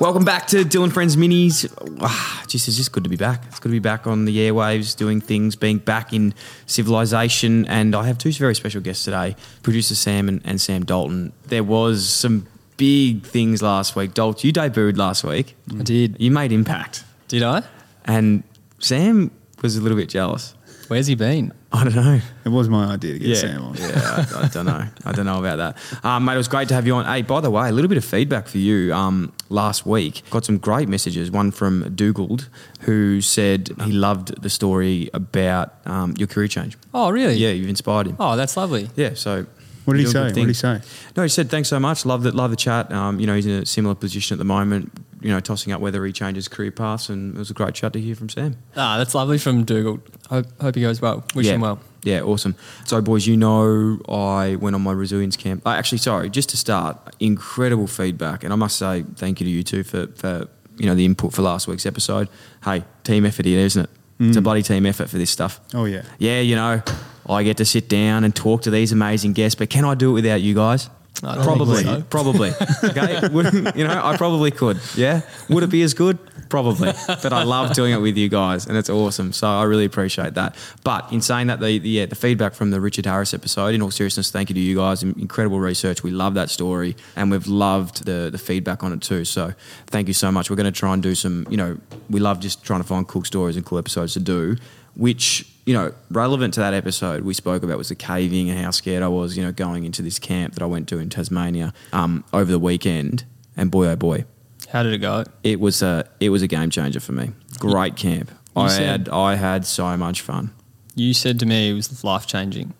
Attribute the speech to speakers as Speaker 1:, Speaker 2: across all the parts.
Speaker 1: Welcome back to Dyl & Friends Minis. Ah, just, it's just good to be back. It's good to be back on the airwaves, doing things, being back in civilization. And I have two very special guests today producer Sam and, and Sam Dalton. There was some big things last week. Dalton, you debuted last week.
Speaker 2: I did.
Speaker 1: You made impact.
Speaker 2: Did I?
Speaker 1: And Sam was a little bit jealous.
Speaker 2: Where's he been?
Speaker 1: I don't know.
Speaker 3: It was my idea to get
Speaker 1: Yeah,
Speaker 3: Sam on.
Speaker 1: yeah. I, I don't know. I don't know about that, um, mate. It was great to have you on. Hey, by the way, a little bit of feedback for you. Um, last week, got some great messages. One from Dougaled, who said he loved the story about um, your career change.
Speaker 2: Oh, really?
Speaker 1: Yeah, you've inspired him.
Speaker 2: Oh, that's lovely.
Speaker 1: Yeah. So.
Speaker 3: What did he say? What did he say?
Speaker 1: No, he said thanks so much. Love that. Love the chat. Um, you know, he's in a similar position at the moment. You know, tossing up whether he changes career paths, and it was a great chat to hear from Sam.
Speaker 2: Ah, that's lovely from Dougal. Hope, hope he goes well. Wish
Speaker 1: yeah.
Speaker 2: him well.
Speaker 1: Yeah, awesome. So, boys, you know, I went on my resilience camp. Uh, actually, sorry, just to start, incredible feedback, and I must say thank you to you two for, for you know the input for last week's episode. Hey, team effort here, isn't it? It's a bloody team effort for this stuff.
Speaker 3: Oh yeah.
Speaker 1: Yeah, you know, I get to sit down and talk to these amazing guests, but can I do it without you guys?
Speaker 2: I
Speaker 1: Probably,
Speaker 2: so.
Speaker 1: probably. Okay, Would- you know, I probably could. Yeah, would it be as good? Probably, but I love doing it with you guys, and it's awesome. So I really appreciate that. But in saying that, the, the yeah, the feedback from the Richard Harris episode, in all seriousness, thank you to you guys. Incredible research. We love that story, and we've loved the the feedback on it too. So thank you so much. We're going to try and do some. You know, we love just trying to find cool stories and cool episodes to do, which you know, relevant to that episode we spoke about was the caving and how scared I was, you know, going into this camp that I went to in Tasmania um, over the weekend. And boy, oh boy,
Speaker 2: How did it go?
Speaker 1: it was a it was a game changer for me. Great camp.
Speaker 2: You
Speaker 1: I
Speaker 2: said-
Speaker 1: had I had so much fun.
Speaker 2: You said to me it was life changing.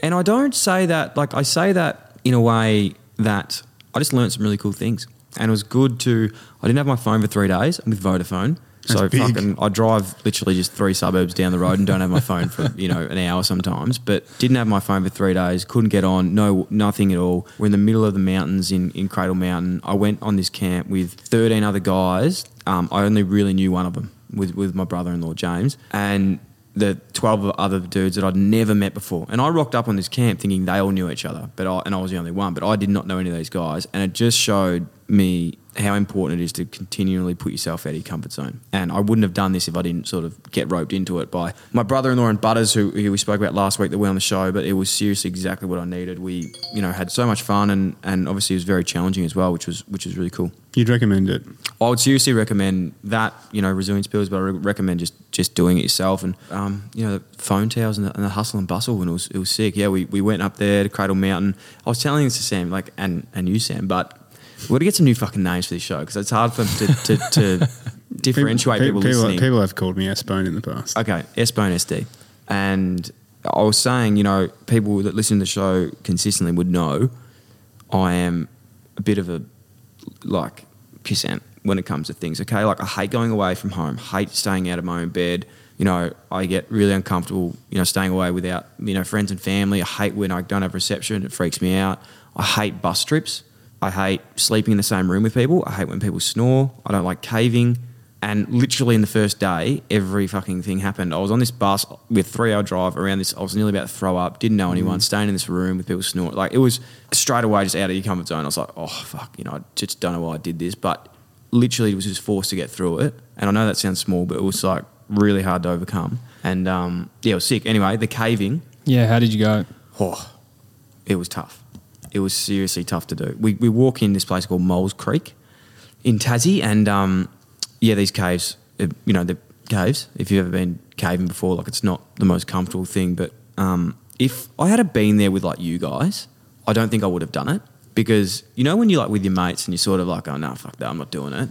Speaker 1: And I don't say that like I say that in a way that I just learned some really cool things. And it was good to I didn't have my phone for three days. I'm with Vodafone. So
Speaker 3: big.
Speaker 1: fucking I drive literally just three suburbs down the road and don't have my phone for, you know, an hour sometimes. But didn't have my phone for three days, couldn't get on, no nothing at all. We're in the middle of the mountains in, in Cradle Mountain. I went on this camp with thirteen other guys. Um, I only really knew one of them with, with my brother in law James. And the 12 other dudes that I'd never met before. And I rocked up on this camp thinking they all knew each other, but I, and I was the only one, but I did not know any of these guys. And it just showed me how important it is to continually put yourself out of your comfort zone. And I wouldn't have done this if I didn't sort of get roped into it by my brother-in-law and Butters, who, who we spoke about last week that were on the show, but it was seriously exactly what I needed. We, you know, had so much fun and, and obviously it was very challenging as well, which was, which was really cool.
Speaker 3: You'd recommend it.
Speaker 1: I would seriously recommend that, you know, resilience pills, but I re- recommend just, just doing it yourself. And, um, you know, the phone towers and the, and the hustle and bustle, and it was, it was sick. Yeah, we, we went up there to Cradle Mountain. I was telling this to Sam, like, and, and you, Sam, but we've got to get some new fucking names for this show because it's hard for them to, to, to differentiate people,
Speaker 3: people,
Speaker 1: listening.
Speaker 3: people have called me S-Bone in the past.
Speaker 1: Okay, S-Bone SD. And I was saying, you know, people that listen to the show consistently would know I am a bit of a, like, pissant when it comes to things, okay? Like, I hate going away from home, hate staying out of my own bed. You know, I get really uncomfortable, you know, staying away without, you know, friends and family. I hate when I don't have reception. It freaks me out. I hate bus trips. I hate sleeping in the same room with people. I hate when people snore. I don't like caving. And literally in the first day, every fucking thing happened. I was on this bus with three hour drive around this. I was nearly about to throw up. Didn't know anyone. Staying in this room with people snort. Like it was straight away just out of your comfort zone. I was like, oh fuck, you know, I just don't know why I did this. But literally was just forced to get through it. And I know that sounds small, but it was like really hard to overcome. And um, yeah, it was sick. Anyway, the caving,
Speaker 2: Yeah, how did you go?
Speaker 1: oh, it was tough. It was seriously tough to do. We, we walk in this place called Moles Creek in Tassie, and um, yeah, these caves, uh, you know, the caves. If you've ever been caving before, like it's not the most comfortable thing. But um, if I had been there with like you guys, I don't think I would have done it because you know when you're like with your mates and you're sort of like, oh no, fuck that, I'm not doing it.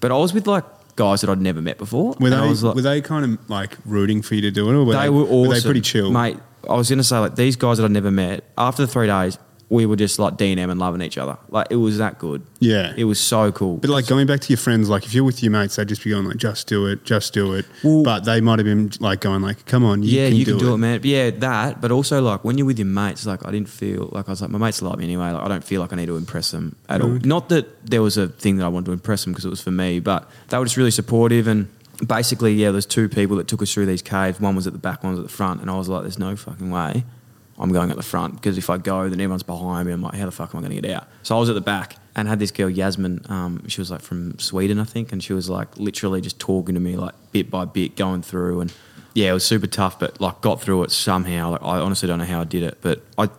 Speaker 1: But I was with like guys that I'd never met before.
Speaker 3: Were they,
Speaker 1: like,
Speaker 3: were they kind of like rooting for you to do it, or were
Speaker 1: they,
Speaker 3: they,
Speaker 1: were awesome.
Speaker 3: they pretty chill?
Speaker 1: mate. I was gonna say like these guys that I'd never met. After the three days, we were just like D and M and loving each other. Like it was that good.
Speaker 3: Yeah.
Speaker 1: it was so cool.
Speaker 3: But like going back to your friends, like if you're with your mates, they'd just be going like, "Just do it, just do it."
Speaker 1: Well-
Speaker 3: but they might have been like going like, "Come on, you
Speaker 1: yeah,
Speaker 3: can
Speaker 1: you
Speaker 3: do,
Speaker 1: can do
Speaker 3: it.
Speaker 1: it. man. But yeah, that. But also like when you're with your mates, like I didn't feel like I was like my mates love me anyway. Like I don't feel like I need to impress them at all. Not that there was a thing that I wanted to impress them because it was for me, but they were just really supportive and. Basically, yeah, there's two people that took us through these caves. One was at the back, one was at the front, and I was like, "There's no fucking way I'm going at the front because if I go, then everyone's behind me. I'm like, how the fuck am I going to get out? So I was at the back and had this girl Yasmin. Um, she was like from Sweden, I think, and she was like literally just talking to me like bit by bit, going through and yeah, it was super tough, but like got through it somehow. Like I honestly don't know how I did it, but I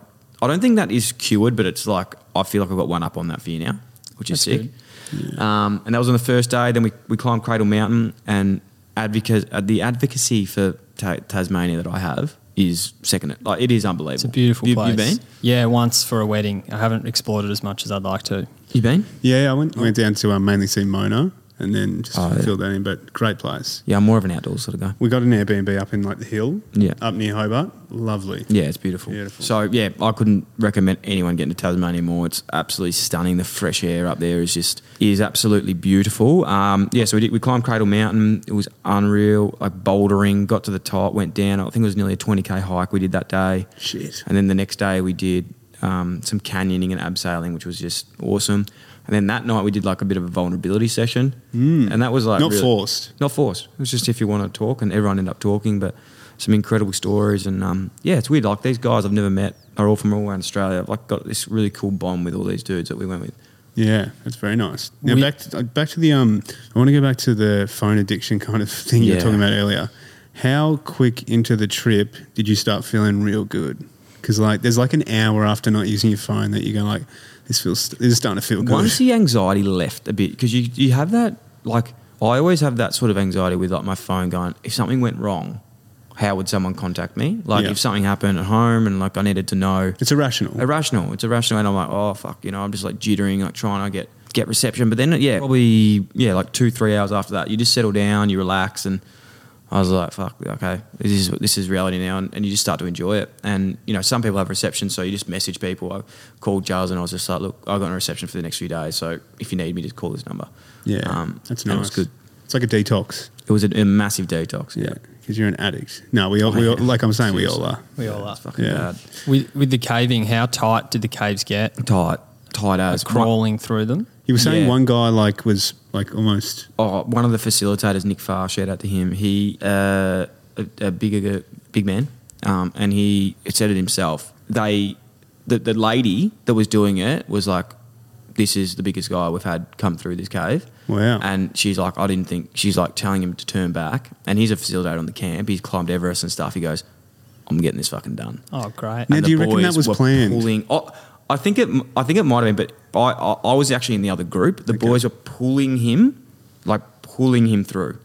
Speaker 1: I don't think that is cured, but it's like I feel like I've got one up on that for you now, which is
Speaker 2: That's
Speaker 1: sick. Um, and that was on the first day. Then we, we climbed Cradle Mountain, and advocate uh, the advocacy for Ta- Tasmania that I have is second. Like it is unbelievable.
Speaker 2: It's a beautiful
Speaker 1: you,
Speaker 2: place.
Speaker 1: You been?
Speaker 2: Yeah, once for a wedding. I haven't explored it as much as I'd like to.
Speaker 1: You been?
Speaker 3: Yeah, I went went down to um, mainly see Mona and then just
Speaker 1: Oh,
Speaker 3: filled that in. But great place.
Speaker 1: Yeah, I'm more of an outdoors sort of guy.
Speaker 3: We got an Airbnb up in like the hill,
Speaker 1: Yeah.
Speaker 3: up near Hobart. Lovely.
Speaker 1: Yeah, it's beautiful.
Speaker 3: Beautiful.
Speaker 1: So yeah, I couldn't recommend anyone getting to Tasmania more. It's absolutely stunning. The fresh air up there is just is absolutely beautiful. Um, yeah, so we did, we climbed Cradle Mountain. It was unreal. Like bouldering, got to the top, went down. I think it was nearly a 20k hike we did that day.
Speaker 3: Shit.
Speaker 1: And then the next day we did um, some canyoning and abseiling, which was just awesome. And then that night we did like a bit of a vulnerability session, mm. and that was like
Speaker 3: Not
Speaker 1: really-
Speaker 3: forced.
Speaker 1: not forced. It was just if you want to talk, and everyone ended up talking. But some incredible stories, and um, yeah, it's weird. Like these guys I've never met are all from all around Australia. I've like got this really cool bond with all these dudes that we went with.
Speaker 3: Yeah, that's very nice. Now
Speaker 2: We-
Speaker 3: back to, uh, back to the um. I want to go back to the phone addiction kind of thing you were talking about earlier. How quick into the trip did you start feeling real good? Because like, there's like an hour after not using your phone that you go like, this feels this is starting to feel good.
Speaker 1: Once the anxiety left a bit, because you you have that like I always have that sort of anxiety with like my phone going. If something went wrong, how would someone contact me? Like
Speaker 3: Yeah.
Speaker 1: if something happened at home and like I needed to know.
Speaker 3: it's irrational.
Speaker 1: irrational. It's irrational, and I'm like, oh fuck, you know, I'm just like jittering, like trying to get get reception. But then, yeah, probably yeah, like two three hours after that, you just settle down, you relax, and I was like, fuck, okay, this is this is reality now, and, and you just start to enjoy it. And you know, some people have reception, so you just message people. I called Giles, and I was just like, look, I got a reception for the next few days, so if you need me, just call this number.
Speaker 3: yeah,
Speaker 1: um,
Speaker 3: that's
Speaker 1: and
Speaker 3: nice.
Speaker 1: It was good.
Speaker 3: It's like a detox.
Speaker 1: It was a, a massive detox. Yeah,
Speaker 3: Yeah, because you're an addict. No, we all, we all like I'm saying we all are.
Speaker 2: We all are.
Speaker 1: it's fucking
Speaker 3: Yeah.
Speaker 1: bad.
Speaker 2: With, with the caving, how tight did the caves get?
Speaker 1: Tight, tight as
Speaker 2: Crawling through them?
Speaker 3: You were saying
Speaker 1: Yeah.
Speaker 3: one guy like was like almost
Speaker 1: Oh, one of the facilitators, Nick Farr, shout out to him. He uh, a, a big big man, um, and he said it himself. They the the lady that was doing it was like, "This is the biggest guy we've had come through this cave."
Speaker 3: Wow.
Speaker 1: And she's like, "I didn't think." She's like telling him to turn back, and he's a facilitator on the camp. He's climbed Everest and stuff. He goes, "I'm getting this fucking done."
Speaker 2: Oh, great.
Speaker 3: Now,
Speaker 1: And
Speaker 3: do you
Speaker 1: the
Speaker 3: reckon that was planned?
Speaker 1: Pulling, oh, I think it. I think it might have been, but I, I, I was actually in the other group. The
Speaker 3: Okay.
Speaker 1: boys were pulling him, like pulling him through,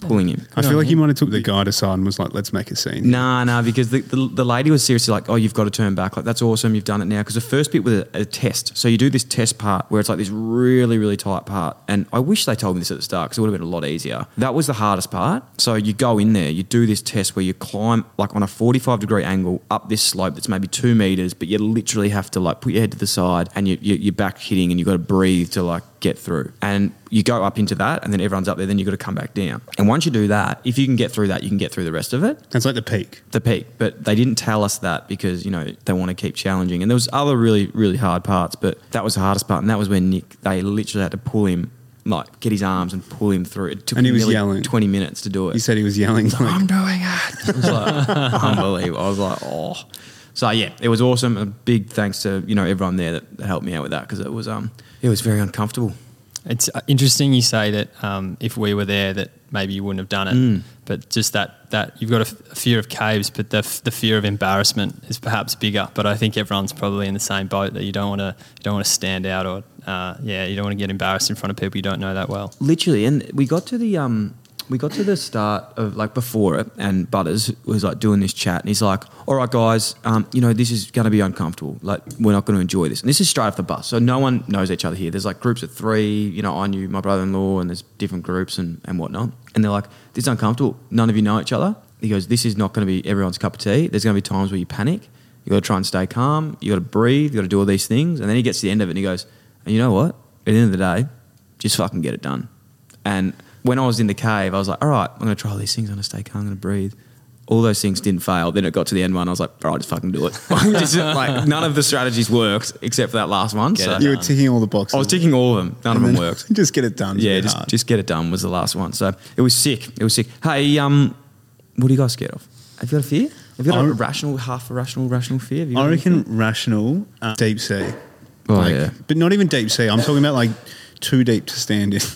Speaker 1: pulling him.
Speaker 3: I feel like you might have took the guy aside and was like, let's make a scene.
Speaker 1: Nah, nah, because the, the, the lady was seriously like, oh, you've got to turn back. Like, that's awesome. You've done it now. Because the first bit was a, a test. So you do this test part where it's like this really, really tight part. And I wish they told me this at the start because it would have been a lot easier. That was the hardest part. So you go in there, you do this test where you climb like on a 45 degree angle up this slope that's maybe two meters, but you literally have to like put your head to the side and you, you, you're back hitting and you've got to breathe to like get through. And you go up into that and then everyone's up there, then you've got to come back down. And once you do that, if you can get through that, you can get through the rest of it
Speaker 3: That's like the peak.
Speaker 1: the peak, but they didn't tell us that because you know they want to keep challenging. And there was other really really hard parts, but that was the hardest part, and that was when Nick they literally had to pull him like get his arms and pull him through. It took
Speaker 3: And he was yelling.
Speaker 1: twenty minutes to do it.
Speaker 3: He said he was yelling like,
Speaker 1: I'm doing it. It was like unbelievable. I was like, oh. So yeah, it was awesome. A big thanks to you know everyone there that, that helped me out with that because it was um it was very uncomfortable.
Speaker 2: It's interesting you say that um, if we were there, that maybe you wouldn't have done it.
Speaker 1: Mm.
Speaker 2: But just that that you've got a, f- a fear of caves, but the, f- the fear of embarrassment is perhaps bigger. But I think everyone's probably in the same boat that you don't want to you don't want to stand out or uh, yeah you don't want to get embarrassed in front of people you don't know that well.
Speaker 1: literally and we got to the um we got to the start of like before it and butters was like doing this chat and he's like all right guys um, you know this is going to be uncomfortable. Like we're not going to enjoy this. And this is straight off the bus so no one knows each other here. There's like groups of three you know i knew my brother-in-law and there's different groups and, and whatnot. And they're like this is uncomfortable. None of you know each other. He goes this is not going to be everyone's cup of tea. There's going to be times where you panic. You got to try and stay calm. You got to breathe. You got to do all these things. And then he gets to the end of it and he goes and you know what? At the end of the day just fucking get it done. And when I was in the cave, I was like, all right, I'm going to try all these things. I'm going to stay calm. I'm going to breathe. All those things didn't fail. Then it got to the end one. I was like, all right, just fucking do it. Just, like, none of the strategies worked except for that last one.
Speaker 2: Get
Speaker 1: So
Speaker 3: you were ticking all the boxes.
Speaker 1: I was ticking all of them. None of them worked.
Speaker 3: Just get it done.
Speaker 1: Yeah, just,
Speaker 3: hard.
Speaker 1: just get it done was the last one. So it was sick. It was sick. Hey, um, what are you guys scared of? Have you got a fear? Have you got a
Speaker 3: I-
Speaker 1: rational, half a rational, rational fear? Have you
Speaker 3: I
Speaker 1: got
Speaker 3: reckon
Speaker 1: anything?
Speaker 3: rational, uh, deep sea.
Speaker 1: Oh,
Speaker 3: Like,
Speaker 1: yeah.
Speaker 3: But not even deep sea. I'm talking about like too deep to stand in.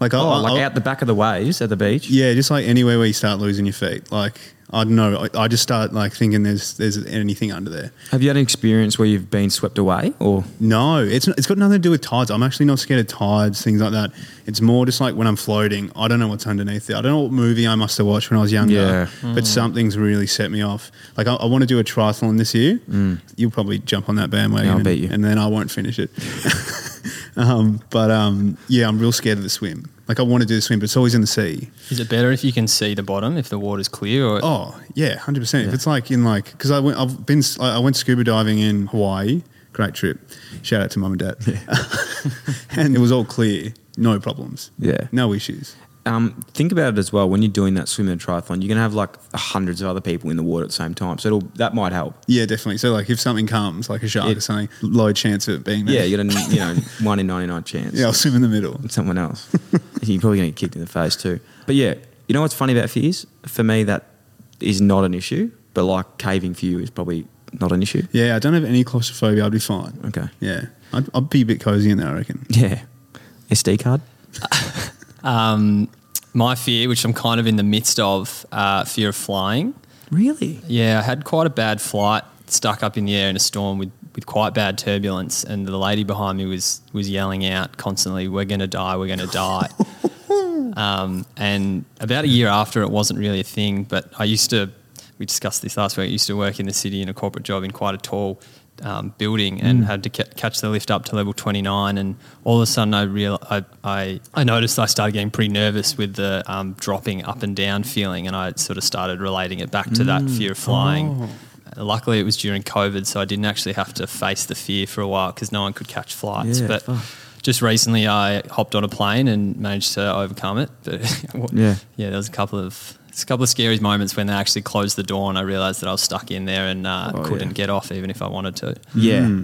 Speaker 3: like,
Speaker 1: Oh,
Speaker 3: I-
Speaker 1: like
Speaker 3: I-
Speaker 1: out the back of the waves at the beach?
Speaker 3: Yeah, just like anywhere where you start losing your feet. Like I don't know. I, I just start like thinking there's there's anything under there.
Speaker 1: Have you had an experience where you've been swept away? Or
Speaker 3: No, it's it's got nothing to do with tides. I'm actually not scared of tides, things like that. It's more just like when I'm floating, I don't know what's underneath there. I don't know what movie I must have watched when I was younger,
Speaker 1: Yeah.
Speaker 3: but something's really set me off. Like I, I want to do a triathlon this year.
Speaker 1: Mm.
Speaker 3: You'll probably jump on that bandwagon,
Speaker 1: I'll
Speaker 3: and,
Speaker 1: beat you.
Speaker 3: and then I won't finish it. um, but um, yeah, I'm real scared of the swim. Like I want to do the swim, but it's always in the sea.
Speaker 2: Is it better if you can see the bottom if the water's clear? Or
Speaker 3: Oh yeah, hundred percent. If it's like in like because I went, I've been, I I went scuba diving in Hawaii. Great trip. Shout out to mum and dad. and it was all clear, no problems.
Speaker 1: Yeah.
Speaker 3: no issues.
Speaker 1: Um, think about it as well. When you're doing that swim and triathlon, you're going to have like hundreds of other people in the water at the same time. So it'll, that might help.
Speaker 3: Yeah, definitely. So like if something comes, like a shark
Speaker 1: Yeah.
Speaker 3: or something, low chance of it being me.
Speaker 1: Yeah, you got a you know one in ninety nine chance.
Speaker 3: yeah, I'll swim in the middle.
Speaker 1: with someone else. You're probably going to get kicked in the face too. But yeah, you know what's funny about fears? For me, that is not an issue. But like caving for you is probably not an issue.
Speaker 3: Yeah, I don't have any claustrophobia. I'd be fine.
Speaker 1: Okay.
Speaker 3: Yeah, I'd, I'd be a bit cozy in there. I reckon.
Speaker 1: Yeah. SD card.
Speaker 2: um, my fear, which I'm kind of in the midst of, uh, fear of flying.
Speaker 1: Really?
Speaker 2: Yeah, I had quite a bad flight, stuck up in the air in a storm with, with quite bad turbulence, and the lady behind me was was yelling out constantly, "We're going to die, we're going to die." um, and about a year after, it wasn't really a thing. But I used to, we discussed this last week. I used to work in the city in a corporate job in quite a tall um, building, and had to ca- catch the lift up to level twenty nine. And all of a sudden, I real I, I I noticed I started getting pretty nervous with the um, dropping up and down feeling, and I sort of started relating it back to that fear of flying. Luckily, it was during COVID, so I didn't actually have to face the fear for a while because no one could catch flights.
Speaker 1: Yeah,
Speaker 2: but
Speaker 1: fuck.
Speaker 2: just recently, I hopped on a plane and managed to overcome it. But
Speaker 1: Yeah.
Speaker 2: yeah, there was a couple of it's a couple of scary moments when they actually closed the door and I realised that I was stuck in there and uh,
Speaker 1: Oh,
Speaker 2: couldn't
Speaker 1: yeah.
Speaker 2: get off even if I wanted to.
Speaker 1: Yeah.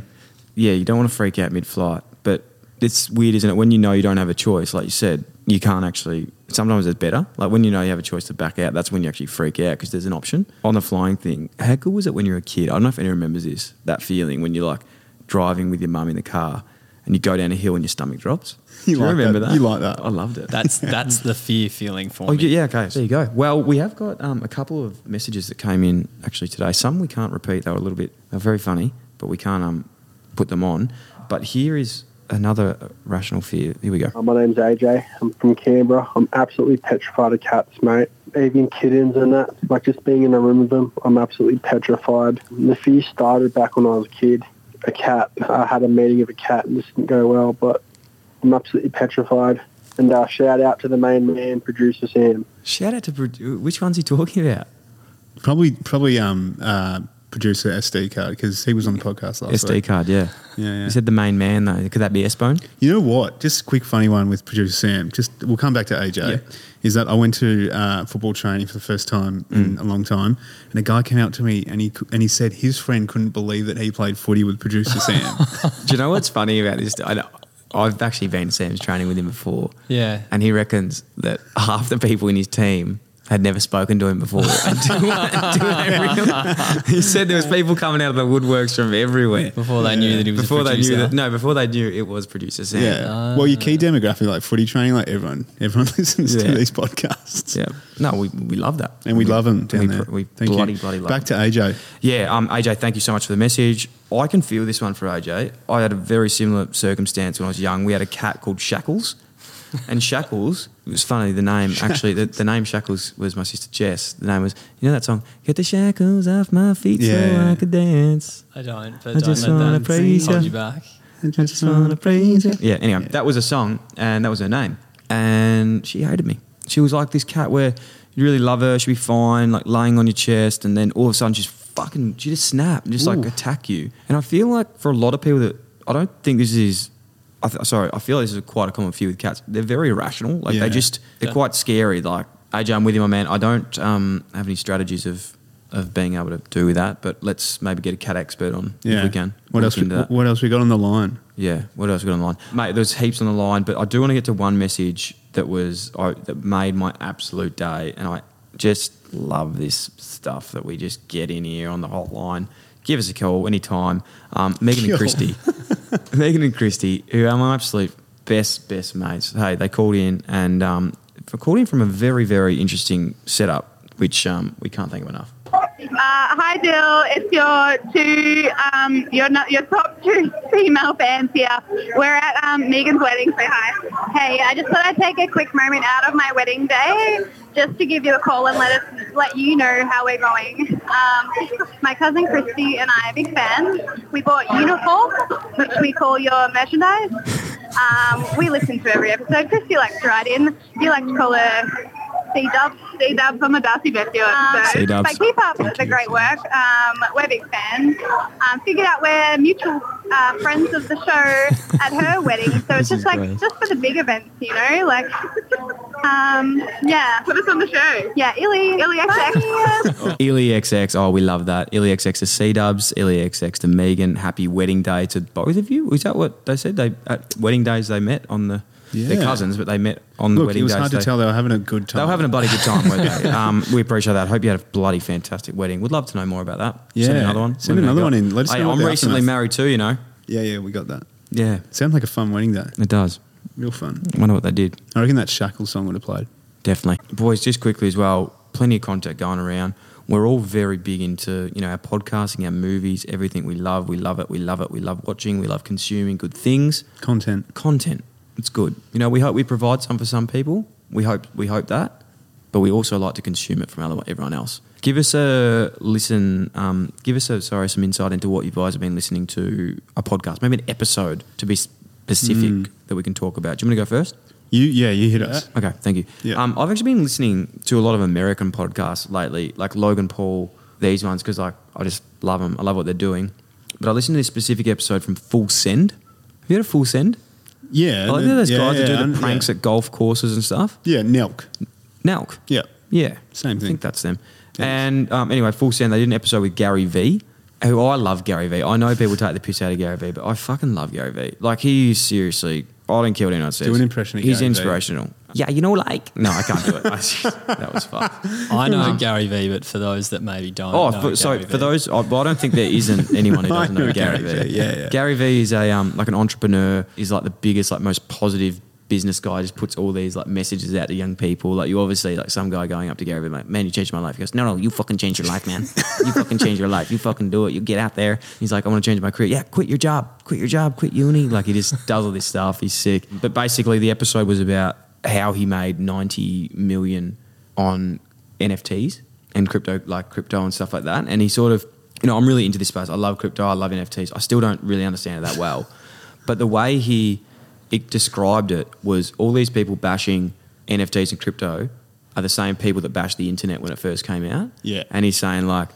Speaker 1: Yeah, you don't want to freak out mid flight. But it's weird, isn't it? When you know you don't have a choice, like you said, you can't actually. Sometimes it's better. Like when you know you have a choice to back out, that's when you actually freak out because there's an option. On the flying thing, how good was it when you were a kid? I don't know if anyone remembers this, that feeling when you're like driving with your mum in the car and you go down a hill and your stomach drops.
Speaker 3: You
Speaker 1: Do you
Speaker 3: like
Speaker 1: remember
Speaker 3: that?
Speaker 1: that?
Speaker 3: You like that?
Speaker 1: I loved it.
Speaker 2: That's that's the fear feeling for
Speaker 1: Oh,
Speaker 2: me.
Speaker 1: yeah, okay. There you go. Well, we have got um, a couple of messages that came in actually today. Some we can't repeat. They were a little bit, they're very funny, but we can't um, put them on. But here is another rational fear. Here we go.
Speaker 4: Uh, My name's AJ. I'm from Canberra. I'm absolutely petrified of cats, mate. Even kittens and that. Like just being in a room with them, I'm absolutely petrified. And The fear started back when I was a kid. A cat. I had a meeting of a cat and this didn't go well, but I'm absolutely petrified. And uh, shout out to the main man, producer Sam.
Speaker 1: Shout out to pro- which one's he talking about?
Speaker 3: Probably, probably um, uh, producer SD card because he was on the podcast last
Speaker 1: SD
Speaker 3: week.
Speaker 1: card, yeah.
Speaker 3: Yeah, yeah.
Speaker 1: He said the main man though. Could that be S Bone?
Speaker 3: You know what? Just a quick funny one with producer Sam. Just we'll come back to AJ.
Speaker 1: Yeah.
Speaker 3: Is that I went to uh, football training for the first time in a long time, and a guy came out to me and he and he said his friend couldn't believe that he played footy with producer Sam.
Speaker 1: Do you know what's funny about this? I know, I've actually been to Sam's training with him before.
Speaker 2: Yeah.
Speaker 1: And he reckons that half the people in his team had never spoken to him before. until, until they realised- he said there was people coming out of the woodworks from everywhere.
Speaker 2: Before they knew that he was
Speaker 1: Before
Speaker 2: a
Speaker 1: they knew that no, before they knew it was producer Sam.
Speaker 3: yeah. well, your key demographic, like footy training, like everyone, everyone listens to these podcasts.
Speaker 1: Yeah. No, we, we love that.
Speaker 3: And we, love them down
Speaker 1: we,
Speaker 3: there.
Speaker 1: We
Speaker 3: Thank
Speaker 1: bloody,
Speaker 3: you.
Speaker 1: bloody love
Speaker 3: Back
Speaker 1: them.
Speaker 3: to AJ.
Speaker 1: Yeah, um, AJ, thank you so much for the message. I can feel this one for AJ. I had a very similar circumstance when I was young. We had a cat called Shackles. And Shackles, it was funny, the name, actually, the, the name Shackles was my sister Jess. The name was, you know that song, Get the shackles off my feet so I could dance.
Speaker 2: I don't, but
Speaker 1: I
Speaker 2: don't
Speaker 1: just wanna
Speaker 2: that
Speaker 1: praise
Speaker 2: hold
Speaker 1: ya.
Speaker 2: you back.
Speaker 1: I just wanna praise you. Yeah, anyway, that was a song, and that was her name. And she hated me. She was like this cat where you really love her, she'd be fine, like laying on your chest, and then all of a sudden she's fucking, she just snap and just like
Speaker 3: Ooh.
Speaker 1: attack you. And I feel like for a lot of people that, I don't think this is, I th- sorry, I feel this is quite a common fear with cats. They're very irrational. Like
Speaker 3: Yeah.
Speaker 1: they just, they're
Speaker 2: Yeah.
Speaker 1: quite scary. Like, AJ, I'm with you, my man. I don't um, have any strategies of, of being able to do with that, but let's maybe get a cat expert on
Speaker 3: Yeah.
Speaker 1: if we can.
Speaker 3: What else? We, what else we got on the line?
Speaker 1: Yeah, what else we got on the line, mate? There's heaps on the line, but I do want to get to one message that was I, that made my absolute day, and I just love this stuff that we just get in here on the hotline. Give us a call anytime. Um, Megan and Christy, Megan and Christy, who are my absolute best best mates. Hey, they called in and um, called in from a very very interesting setup, which um, we can't think of enough.
Speaker 5: Uh, hi, Dill. It's your two, um, your your top two female fans here. We're at um, Megan's wedding. Say hi. Hey, I just thought I'd take a quick moment out of my wedding day just to give you a call and let us let you know how we're going. Um, my cousin Christy and I are big fans. We bought uniform, which we call your merchandise. Um, we listen to every episode. Christy likes to write in. You like to call her C Dubs. C Dubs. I'm a Darcy Beth um,
Speaker 1: C-dubs.
Speaker 5: Keep up
Speaker 1: Thank
Speaker 5: the
Speaker 1: you.
Speaker 5: great work. Um, we're big fans. Um, figured out we're mutual uh, friends of the show at her wedding, so it's just like
Speaker 1: great.
Speaker 5: just for the big events, you know, like um, yeah. Put us on the show. Yeah, Illy, Illy XX.
Speaker 1: Illy XX, oh, we love that. Illy XX to C Dubs, Illy XX to Megan. Happy wedding day to both of you. Is that what they said? They at wedding days they met on the. They're cousins, but they met on the
Speaker 3: Look,
Speaker 1: wedding
Speaker 3: it was
Speaker 1: days.
Speaker 3: hard to
Speaker 1: they-
Speaker 3: tell they were having a good time.
Speaker 1: They were having a bloody good time, weren't they? Um, we appreciate that. Hope you had a bloody fantastic wedding. We'd love to know more about that. Yeah. Send
Speaker 3: Yeah.
Speaker 1: another one.
Speaker 3: Send
Speaker 1: Let me know
Speaker 3: another one in. Let us
Speaker 1: Hey,
Speaker 3: know what
Speaker 1: I'm recently married too. You know.
Speaker 3: Yeah, yeah, we got that.
Speaker 1: Yeah,
Speaker 3: Sounds like a fun wedding day.
Speaker 1: it does.
Speaker 3: Real fun.
Speaker 1: I wonder what they did.
Speaker 3: I reckon that Shackle song would have played.
Speaker 1: Definitely. Boys, just quickly as well, plenty of content going around. We're all very big into, you know, our podcasting, our movies, everything we love. We love it. We love it. We love watching. We love consuming good things.
Speaker 3: Content.
Speaker 1: Content. It's good. You know, we hope we provide some for some people. We hope we hope that. But we also like to consume it from everyone else. Give us a listen. Um, give us a sorry some insight into what you guys have been listening to a podcast, maybe an episode to be specific
Speaker 3: Mm.
Speaker 1: that we can talk about. Do you want to go first?
Speaker 3: You, yeah, you hit us.
Speaker 1: Okay, thank you.
Speaker 3: Yeah.
Speaker 1: Um, I've actually been listening to a lot of American podcasts lately, like Logan Paul, these ones, because like I just love them. I love what they're doing. But I listened to this specific episode from Full Send. Have you heard of Full Send?
Speaker 3: Yeah.
Speaker 1: I like those
Speaker 3: yeah,
Speaker 1: guys that do the pranks
Speaker 3: yeah.
Speaker 1: at golf courses and stuff.
Speaker 3: Yeah, Nelk.
Speaker 1: Nelk.
Speaker 3: Yeah.
Speaker 1: Yeah,
Speaker 3: Same thing.
Speaker 1: I think that's them.
Speaker 3: Yes.
Speaker 1: And um, anyway, Full Send. They did an episode with Gary Vee. Who I love Gary Vee. I know people take the piss out of Gary Vee, but I fucking love Gary Vee. Like he is seriously. I don't care what anyone says.
Speaker 3: Do an impression of
Speaker 1: He's
Speaker 3: Gary Vee.
Speaker 1: inspirational. Yeah, you know, like no, I can't do it. That was fun.
Speaker 2: I know Gary Vee, but for those that maybe don't,
Speaker 1: Oh,
Speaker 2: know
Speaker 1: for, so
Speaker 2: Gary
Speaker 1: for those, I, well, I don't think there isn't anyone who doesn't know
Speaker 3: know
Speaker 1: Gary
Speaker 3: Gary
Speaker 1: V.
Speaker 3: V, yeah, yeah.
Speaker 1: Gary Vee is a um, like an entrepreneur. Is like the biggest, like most positive business guy. Just puts all these like messages out to young people. Like you obviously like some guy going up to Gary Vee, like, man, you changed my life. He goes, no, no, you fucking changed your life, man. you fucking change your life. You fucking do it. You get out there. He's like, I want to change my career. Yeah, quit your job. Quit your job. Quit uni. Like he just does all this stuff. He's sick. But basically, the episode was about how he made ninety million on NFTs and crypto, like crypto and stuff like that. And he sort of, you know, I'm really into this space. I love crypto. I love NFTs. I still don't really understand it that well, but the way he it described it was all these people bashing NFTs and crypto are the same people that bashed the internet when it first came out.
Speaker 3: Yeah.
Speaker 1: And he's saying like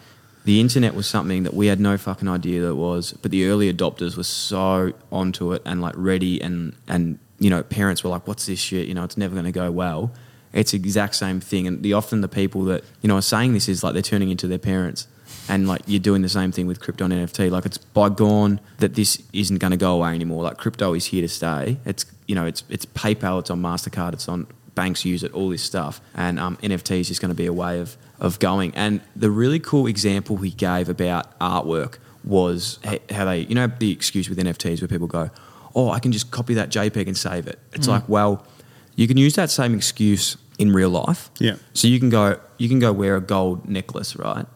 Speaker 1: the internet was something that we had no fucking idea that it was, but the early adopters were so onto it and like ready and and you know parents were like, "What's this shit? You know, it's never going to go well." It's the exact same thing, and the often the people that you know are saying this is like they're turning into their parents, and like you're doing the same thing with crypto and NFT. Like it's bygone that this isn't going to go away anymore. Like crypto is here to stay. It's you know it's it's PayPal, it's on Mastercard, it's on banks use it, all this stuff, and um, NFT is just going to be a way of of going. And the really cool example he gave about artwork was how they, you know, the excuse with NFTs where people go, "Oh, I can just copy that JPEG and save it." It's like, well, you can use that same excuse in real life.
Speaker 3: Yeah.
Speaker 1: So you can go, you can go wear a gold necklace, right?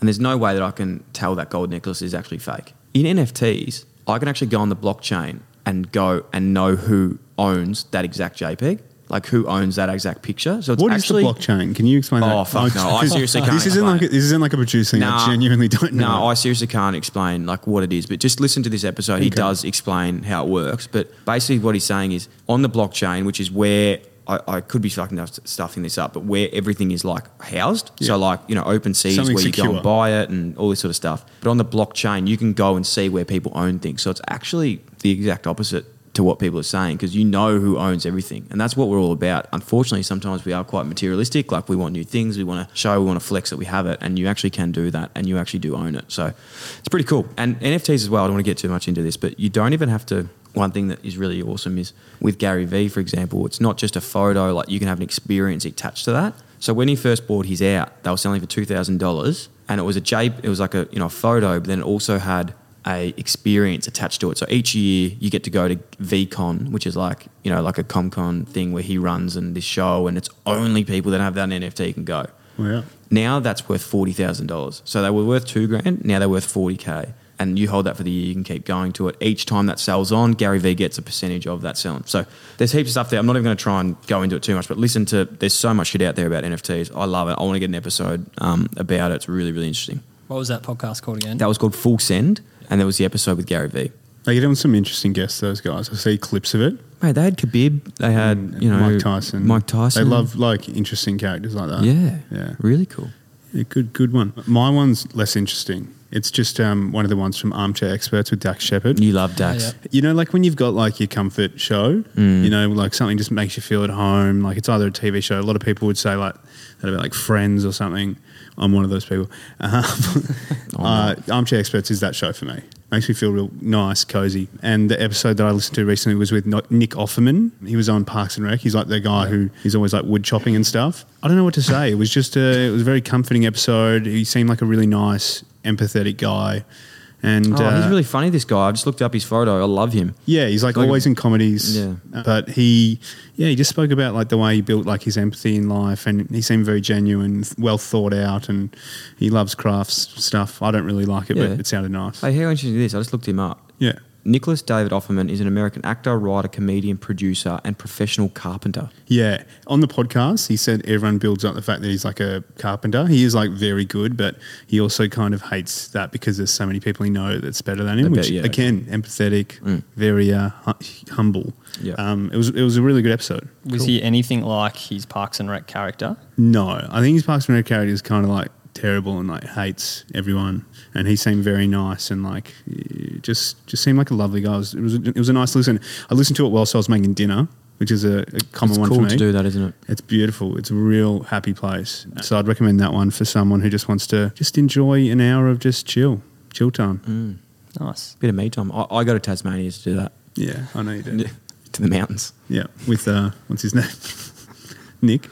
Speaker 1: And there's no way that I can tell that gold necklace is actually fake. In NFTs, I can actually go on the blockchain and go and know who owns that exact JPEG, like who owns that exact picture. So it's
Speaker 3: What is
Speaker 1: actually
Speaker 3: the blockchain? Can you explain that?
Speaker 1: Oh, fuck no. I seriously can't
Speaker 3: This isn't like a, this isn't like a producer thing. I genuinely don't know.
Speaker 1: No, I seriously can't explain like what it is, but just listen to this episode. He does explain how it works. But basically, what he's saying is on the blockchain, which is where I, I could be fucking stuff- stuffing this up, but where everything is like housed.
Speaker 3: Yeah.
Speaker 1: So like you know, open seas
Speaker 3: Something
Speaker 1: where you go and buy it and all this sort of stuff. But on the blockchain, you can go and see where people own things. So it's actually the exact opposite to what people are saying because you know who owns everything and that's what we're all about unfortunately sometimes we are quite materialistic like we want new things we want to show we want to flex that we have it and you actually can do that and you actually do own it so it's pretty cool and nfts as well i don't want to get too much into this but you don't even have to one thing that is really awesome is with gary vee for example it's not just a photo like you can have an experience attached to that So when he first bought his out, they were selling for two thousand dollars, and it was a J. It was like a you know a photo, but then it also had a experience attached to it. So each year you get to go to VeeCon, which is like you know like a ComCon thing where he runs and this show, and it's only people that have that NFT can go.
Speaker 3: Wow.
Speaker 1: Now that's worth forty thousand dollars. So they were worth two grand. Now they're worth forty k. And you hold that for the year. You can keep going to it. Each time that sells on, Gary Vee gets a percentage of that selling. So there's heaps of stuff there. I'm not even going to try and go into it too much, but listen to. There's so much shit out there about NFTs. I love it. I want to get an episode um, about it. It's really really interesting.
Speaker 2: What was that podcast called again?
Speaker 1: That was called Full Send, and there was the episode with Gary Vee.
Speaker 3: They get on some interesting guests, those guys. I see clips of it.
Speaker 1: Mate, they had Khabib. They had
Speaker 3: And
Speaker 1: you know
Speaker 3: Mike Tyson.
Speaker 1: Mike Tyson.
Speaker 3: They love like interesting characters like that.
Speaker 1: Yeah,
Speaker 3: Yeah.
Speaker 1: really cool.
Speaker 3: Yeah, good, good one. My one's less interesting. It's just um, one of the ones from Armchair Experts with Dax Shepard.
Speaker 1: You love Dax.
Speaker 2: Yeah.
Speaker 3: You know, like when you've got like your comfort show,
Speaker 1: Mm.
Speaker 3: you know, like something just makes you feel at home. Like it's either a TV show. A lot of people would say like that about like Friends or something. I'm one of those people. Um,
Speaker 1: Oh,
Speaker 3: uh, Armchair Experts is that show for me. Makes me feel real nice, cozy. And the episode that I listened to recently was with Nick Offerman. He was on Parks and Rec. He's like the guy who he's always like wood chopping and stuff. I don't know what to say. It was just a, it was a very comforting episode. He seemed like a really nice, empathetic guy. And
Speaker 1: Oh, he's
Speaker 3: uh,
Speaker 1: really funny. This guy. I just looked up his photo. I love him.
Speaker 3: yeah, he's like,
Speaker 1: Like
Speaker 3: always in comedies.
Speaker 1: Yeah.
Speaker 3: But he, yeah, he just spoke about like the way he built like his empathy in life, and he seemed very genuine, well thought out, and he loves crafts stuff. I don't really like it,
Speaker 1: Yeah.
Speaker 3: but it sounded nice.
Speaker 1: Hey, how interesting is this? I just looked him up.
Speaker 3: yeah.
Speaker 1: Nicholas David Offerman is an American actor, writer, comedian, producer, and professional carpenter.
Speaker 3: Yeah. On the podcast, he said everyone builds up the fact that he's like a carpenter. He is like very good, but he also kind of hates that because there's so many people he know that's better than him,
Speaker 1: I bet,
Speaker 3: which
Speaker 1: yeah.
Speaker 3: again, empathetic,
Speaker 1: Mm.
Speaker 3: very uh, hu- humble.
Speaker 1: Yeah.
Speaker 3: Um, it was it was a really good episode.
Speaker 2: was he anything like his Parks and Rec character?
Speaker 3: No, I think his Parks and Rec character is kind of like terrible and like hates everyone, and he seemed very nice and like just just seemed like a lovely guy. It was it was a, it was a nice listen. I listened to it whilst I was making dinner, which is a, a common
Speaker 1: it's
Speaker 3: one
Speaker 1: cool
Speaker 3: for me.
Speaker 1: to do that, isn't it?
Speaker 3: It's beautiful. It's a real happy place. So I'd recommend that one for someone who just wants to just enjoy an hour of just chill, chill time.
Speaker 1: Mm.
Speaker 2: Nice.
Speaker 1: Bit of me time. I, I go to Tasmania to do that.
Speaker 3: Yeah, I know you do.
Speaker 1: to the mountains.
Speaker 3: Yeah, with uh, what's his name, Nick.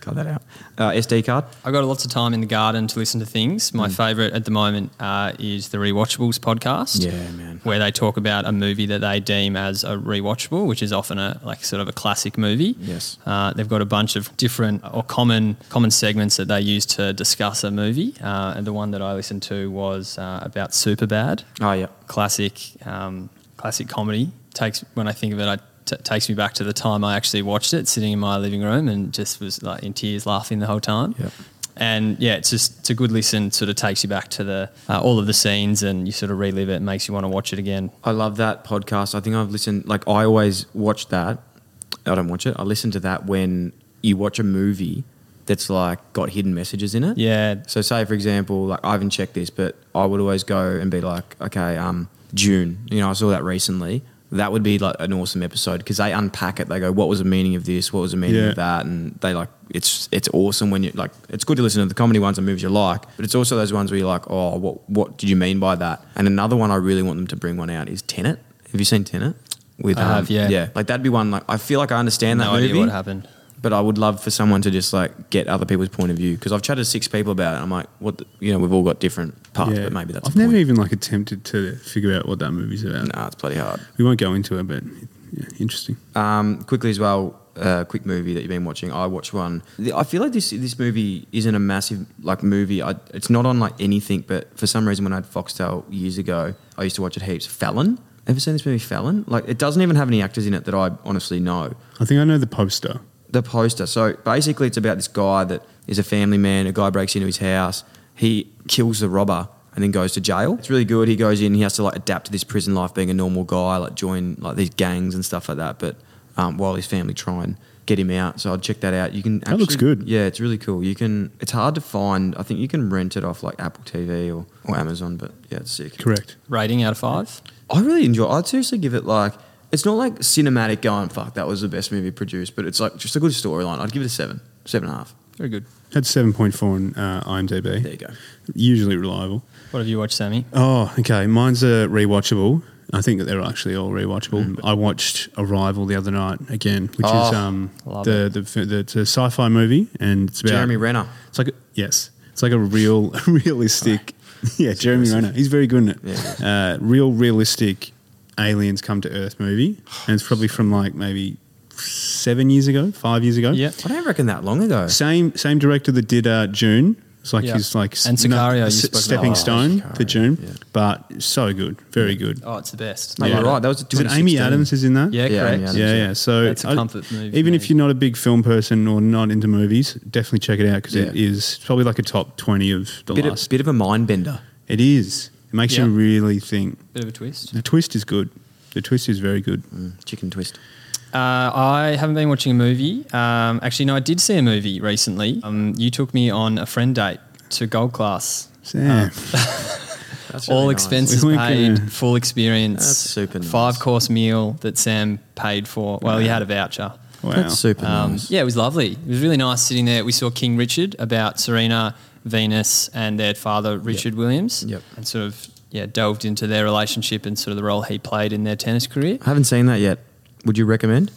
Speaker 1: Cut that out. Uh, SD card.
Speaker 2: I've got lots of time in the garden to listen to things. My favourite at the moment uh, is the Rewatchables podcast.
Speaker 1: Yeah, man.
Speaker 2: Where they talk about a movie that they deem as a rewatchable, which is often a like sort of a classic movie.
Speaker 1: Yes.
Speaker 2: Uh, they've got a bunch of different or common common segments that they use to discuss a movie. Uh, and the one that I listened to was uh, about Superbad,
Speaker 1: Oh yeah.
Speaker 2: classic um, classic comedy. Takes when I think of it, I t- takes me back to the time I actually watched it, sitting in my living room and just was like in tears, laughing the whole time.
Speaker 1: Yep.
Speaker 2: And yeah, it's just it's a good listen. Sort of takes you back to the uh, all of the scenes, and you sort of relive it. Makes you want to watch it again.
Speaker 1: I love that podcast. I think I've listened. Like I always watch that. I don't watch it. I listen to that when you watch a movie that's like got hidden messages in it.
Speaker 2: Yeah,
Speaker 1: So say for example, like I haven't checked this, but I would always go and be like, okay, um, Dune. You know, I saw that recently. That would be like an awesome episode because they unpack it. They go, what was the meaning of this? What was the meaning
Speaker 3: Yeah.
Speaker 1: of that? And they like, it's it's awesome when you like. It's good to listen to the comedy ones and movies you like, but it's also those ones where you're like, oh, what what did you mean by that? And another one I really want them to bring one out is Tenet. Have you seen Tenet? With um,
Speaker 2: have, yeah.
Speaker 1: yeah, like that'd be one. Like I feel like I understand
Speaker 2: no
Speaker 1: that movie
Speaker 2: what happened.
Speaker 1: But I would love for someone to just like get other people's point of view because I've chatted to six people about it. I'm like, what? The, you know, we've all got different paths, but maybe that's.
Speaker 3: I've never
Speaker 1: point.
Speaker 3: even like attempted to figure out what that movie's about.
Speaker 1: Nah, it's bloody hard.
Speaker 3: We won't go into it, but yeah, interesting.
Speaker 1: Um, quickly as well, uh, quick movie that you've been watching. I watched one. I feel like this this movie isn't a massive like movie. I, it's not on like anything, but for some reason when I had Foxtel years ago, I used to watch it heaps. Felon. Ever seen this movie Felon? Like it doesn't even have any actors in it that I honestly know.
Speaker 3: I think I know the poster.
Speaker 1: The poster. So basically, it's about this guy that is a family man. A guy breaks into his house. He kills the robber and then goes to jail. It's really good. He goes in. He has to like adapt to this prison life, being a normal guy, like join like these gangs and stuff like that. But um, while his family try and get him out, so I'd check that out. You can.
Speaker 3: That looks good.
Speaker 1: Yeah, it's really cool. You can. It's hard to find. I think you can rent it off like Apple TV or, or Amazon. But yeah, it's sick.
Speaker 3: Correct.
Speaker 2: Rating out of five.
Speaker 1: I really enjoy. I'd seriously give it like. It's not like cinematic going fuck that was the best movie produced, but it's like just a good storyline. I'd give it a seven, seven and a half.
Speaker 2: Very good.
Speaker 3: Had 7.4 on uh, IMDb.
Speaker 1: There you go.
Speaker 3: Usually reliable.
Speaker 2: What have you watched, Sammy?
Speaker 3: Oh, okay. Mine's a rewatchable. I think that they're actually all rewatchable. I watched Arrival the other night again, which is
Speaker 1: Oh,
Speaker 3: um,
Speaker 2: love
Speaker 3: the, the, the it's a sci-fi movie, and it's about
Speaker 1: Jeremy Renner.
Speaker 3: It's like a, yes, it's like a real realistic. Yeah, Jeremy Renner. He's very good in it.
Speaker 1: Yeah,
Speaker 3: uh, real realistic aliens come to Earth movie, and it's probably from like maybe seven years ago, five years ago.
Speaker 2: Yeah.
Speaker 1: I don't reckon that long ago.
Speaker 3: Same same director that did uh, Dune. It's like
Speaker 2: Yeah.
Speaker 3: his like
Speaker 2: And Sicario, you
Speaker 3: s-
Speaker 2: spoke about.
Speaker 3: stepping
Speaker 1: Oh,
Speaker 3: stone to
Speaker 1: Sicario,
Speaker 3: Dune,
Speaker 1: yeah.
Speaker 3: but so good, very good.
Speaker 2: Oh, it's the best.
Speaker 1: Mate,
Speaker 3: Yeah.
Speaker 1: you're right. That was a
Speaker 3: Is it Amy
Speaker 1: 2016.
Speaker 3: Adams is in that?
Speaker 2: Yeah,
Speaker 1: Yeah,
Speaker 2: correct.
Speaker 1: Amy Adams.
Speaker 3: yeah, yeah. So
Speaker 2: That's a
Speaker 3: I-
Speaker 2: comfort movie
Speaker 3: Even
Speaker 2: for
Speaker 3: if you're not a big film person or not into movies, definitely check it out because it
Speaker 1: Yeah.
Speaker 3: is probably like a top twenty of the
Speaker 1: Bit
Speaker 3: last.
Speaker 1: of, bit of a mind bender.
Speaker 3: It is. It makes
Speaker 2: Yeah.
Speaker 3: you really think.
Speaker 2: Bit of a twist.
Speaker 3: The twist is good. The twist is very good.
Speaker 1: Mm, chicken twist.
Speaker 2: Uh, I haven't been watching a movie. Um, actually, no, I did see a movie recently. Um, you took me on a friend date to Gold Class.
Speaker 3: Sam,
Speaker 1: That's
Speaker 2: All
Speaker 1: nice.
Speaker 2: expenses
Speaker 3: We
Speaker 2: paid,
Speaker 3: can-
Speaker 2: full experience.
Speaker 1: That's super nice.
Speaker 2: Five course meal that Sam paid for. Well, he had a voucher.
Speaker 3: wow.
Speaker 1: That's super
Speaker 2: Um,
Speaker 1: nice.
Speaker 2: Yeah, it was lovely. It was really nice sitting there. We saw King Richard about Serena, Venus, and their father Richard Williams.
Speaker 1: Yep.
Speaker 2: And sort of yeah delved into their relationship and sort of the role he played in their tennis career.
Speaker 1: I haven't seen that yet. Would you recommend?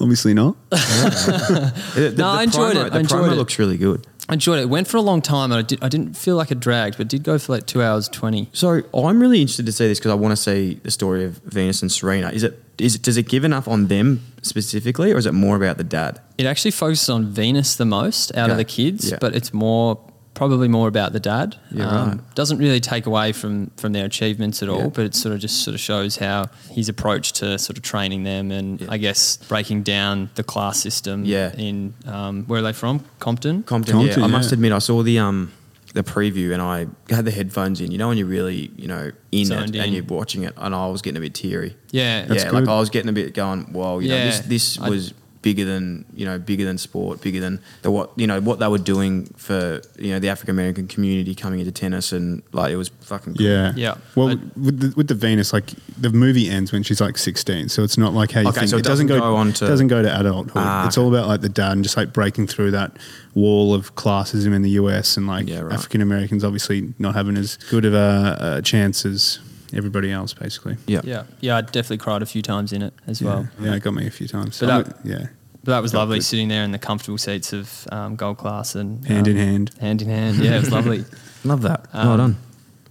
Speaker 3: Obviously not.
Speaker 1: The, the-
Speaker 2: No, I enjoyed
Speaker 1: promo-
Speaker 2: it.
Speaker 1: The
Speaker 2: I enjoyed
Speaker 1: promo
Speaker 2: it.
Speaker 1: looks really good.
Speaker 2: I enjoyed it. It went for a long time, and I, did, I didn't feel like it dragged, but it did go for like two hours twenty.
Speaker 1: So I'm really interested to see this because I want to see the story of Venus and Serena. Is it is it does it give enough on them specifically, or is it more about the dad?
Speaker 2: It actually focuses on Venus the most out of the kids,
Speaker 1: Yeah.
Speaker 2: but it's more probably more about the dad. Um,
Speaker 1: right.
Speaker 2: Doesn't really take away from from their achievements at all,
Speaker 1: Yeah.
Speaker 2: but it sort of just sort of shows how his approach to sort of training them and
Speaker 1: Yeah.
Speaker 2: I guess breaking down the class system.
Speaker 1: Yeah.
Speaker 2: In um, where are they from? Compton.
Speaker 1: Compton,
Speaker 3: Compton,
Speaker 1: yeah. I must admit, I saw the um the preview and I had the headphones in. You know when you're really you know in
Speaker 2: Zoned
Speaker 1: it and
Speaker 2: in.
Speaker 1: you're watching it, and I was getting a bit teary.
Speaker 2: yeah.
Speaker 3: That's
Speaker 1: yeah, like
Speaker 3: good.
Speaker 1: I was getting a bit going. Well, you know, this this
Speaker 2: I-
Speaker 1: was bigger than you know bigger than sport, bigger than the what you know what they were doing for you know the African American community coming into tennis, and like it was fucking cool.
Speaker 3: Yeah.
Speaker 2: Yeah.
Speaker 3: Well,
Speaker 2: I-
Speaker 3: with the, with the Venus, like the movie ends when she's like 16, so it's not like how you
Speaker 1: Okay,
Speaker 3: think.
Speaker 1: so it doesn't go on to-
Speaker 3: doesn't go to adulthood.
Speaker 1: Ah,
Speaker 3: it's
Speaker 1: okay.
Speaker 3: all about like the dad and just like breaking through that wall of classism in the US and like
Speaker 1: Yeah, right.
Speaker 3: African Americans obviously not having as good of a, a chance as everybody else, basically.
Speaker 1: yeah,
Speaker 2: Yeah, yeah, I definitely cried a few times in it as well.
Speaker 3: yeah, yeah, it got me a few times.
Speaker 2: But that-
Speaker 3: yeah,
Speaker 2: But that was
Speaker 3: Felt
Speaker 2: lovely
Speaker 3: good.
Speaker 2: sitting there in the comfortable seats of um, gold class and
Speaker 3: hand in
Speaker 2: um,
Speaker 3: hand.
Speaker 2: hand in hand. Yeah, it was lovely.
Speaker 1: love that.
Speaker 2: Um,
Speaker 1: well done.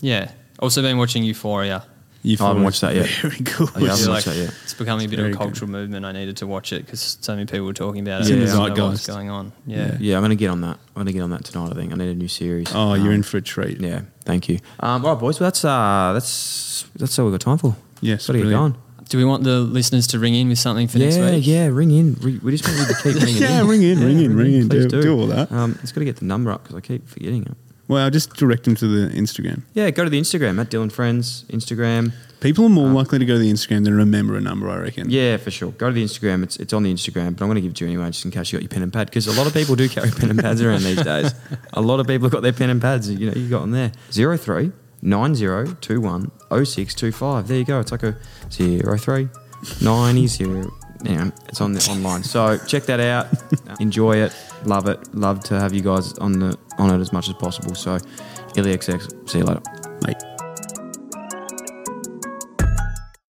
Speaker 2: Yeah. Also been watching Euphoria.
Speaker 3: You
Speaker 1: I haven't watched that yet.
Speaker 3: Very good.
Speaker 1: Yeah, I haven't
Speaker 2: feel
Speaker 1: watched that yet.
Speaker 2: It's becoming a bit of
Speaker 3: very
Speaker 2: a
Speaker 3: good.
Speaker 2: cultural movement. I needed to watch it because so many people were talking about it.
Speaker 3: in the
Speaker 2: I didn't know what going on. Yeah.
Speaker 1: Yeah, I'm gonna get on that. I'm gonna get on that tonight. I think I need a new series.
Speaker 3: Oh, you're
Speaker 1: Um,
Speaker 3: in for a treat.
Speaker 1: Yeah, thank you. Um, all right, boys. Well, that's uh, that's that's all we've got time for.
Speaker 3: Yes,
Speaker 1: gotta get
Speaker 3: brilliant.
Speaker 1: going.
Speaker 2: Do we want the listeners to ring in with something for next week?
Speaker 1: yeah. Ring in. We we just want you to keep ringing in.
Speaker 3: Yeah,
Speaker 1: in.
Speaker 3: ring in, ring in, ring in.
Speaker 1: Please
Speaker 3: Do- do all that.
Speaker 1: Um, it's got to get the number up because I keep forgetting it.
Speaker 3: Well, just direct them to the Instagram.
Speaker 1: Yeah, go to the Instagram at Dyl & Friends Instagram.
Speaker 3: People are more um, likely to go to the Instagram than remember a number, I reckon.
Speaker 1: Yeah, for sure. Go to the Instagram. It's it's on the Instagram, but I'm going to give it to you anyway, just in case you got your pen and pad, because a lot of people do carry pen and pads around these days. A lot of people have got their pen and pads. You know, you got them there. Zero three nine zero two one oh six two five. There you go. It's like a zero three ninety zero. Yeah, it's on the online. So check that out. Enjoy it. Love it. Love to have you guys on the on it as much as possible. So, IllyXX. See you later.
Speaker 3: Mate.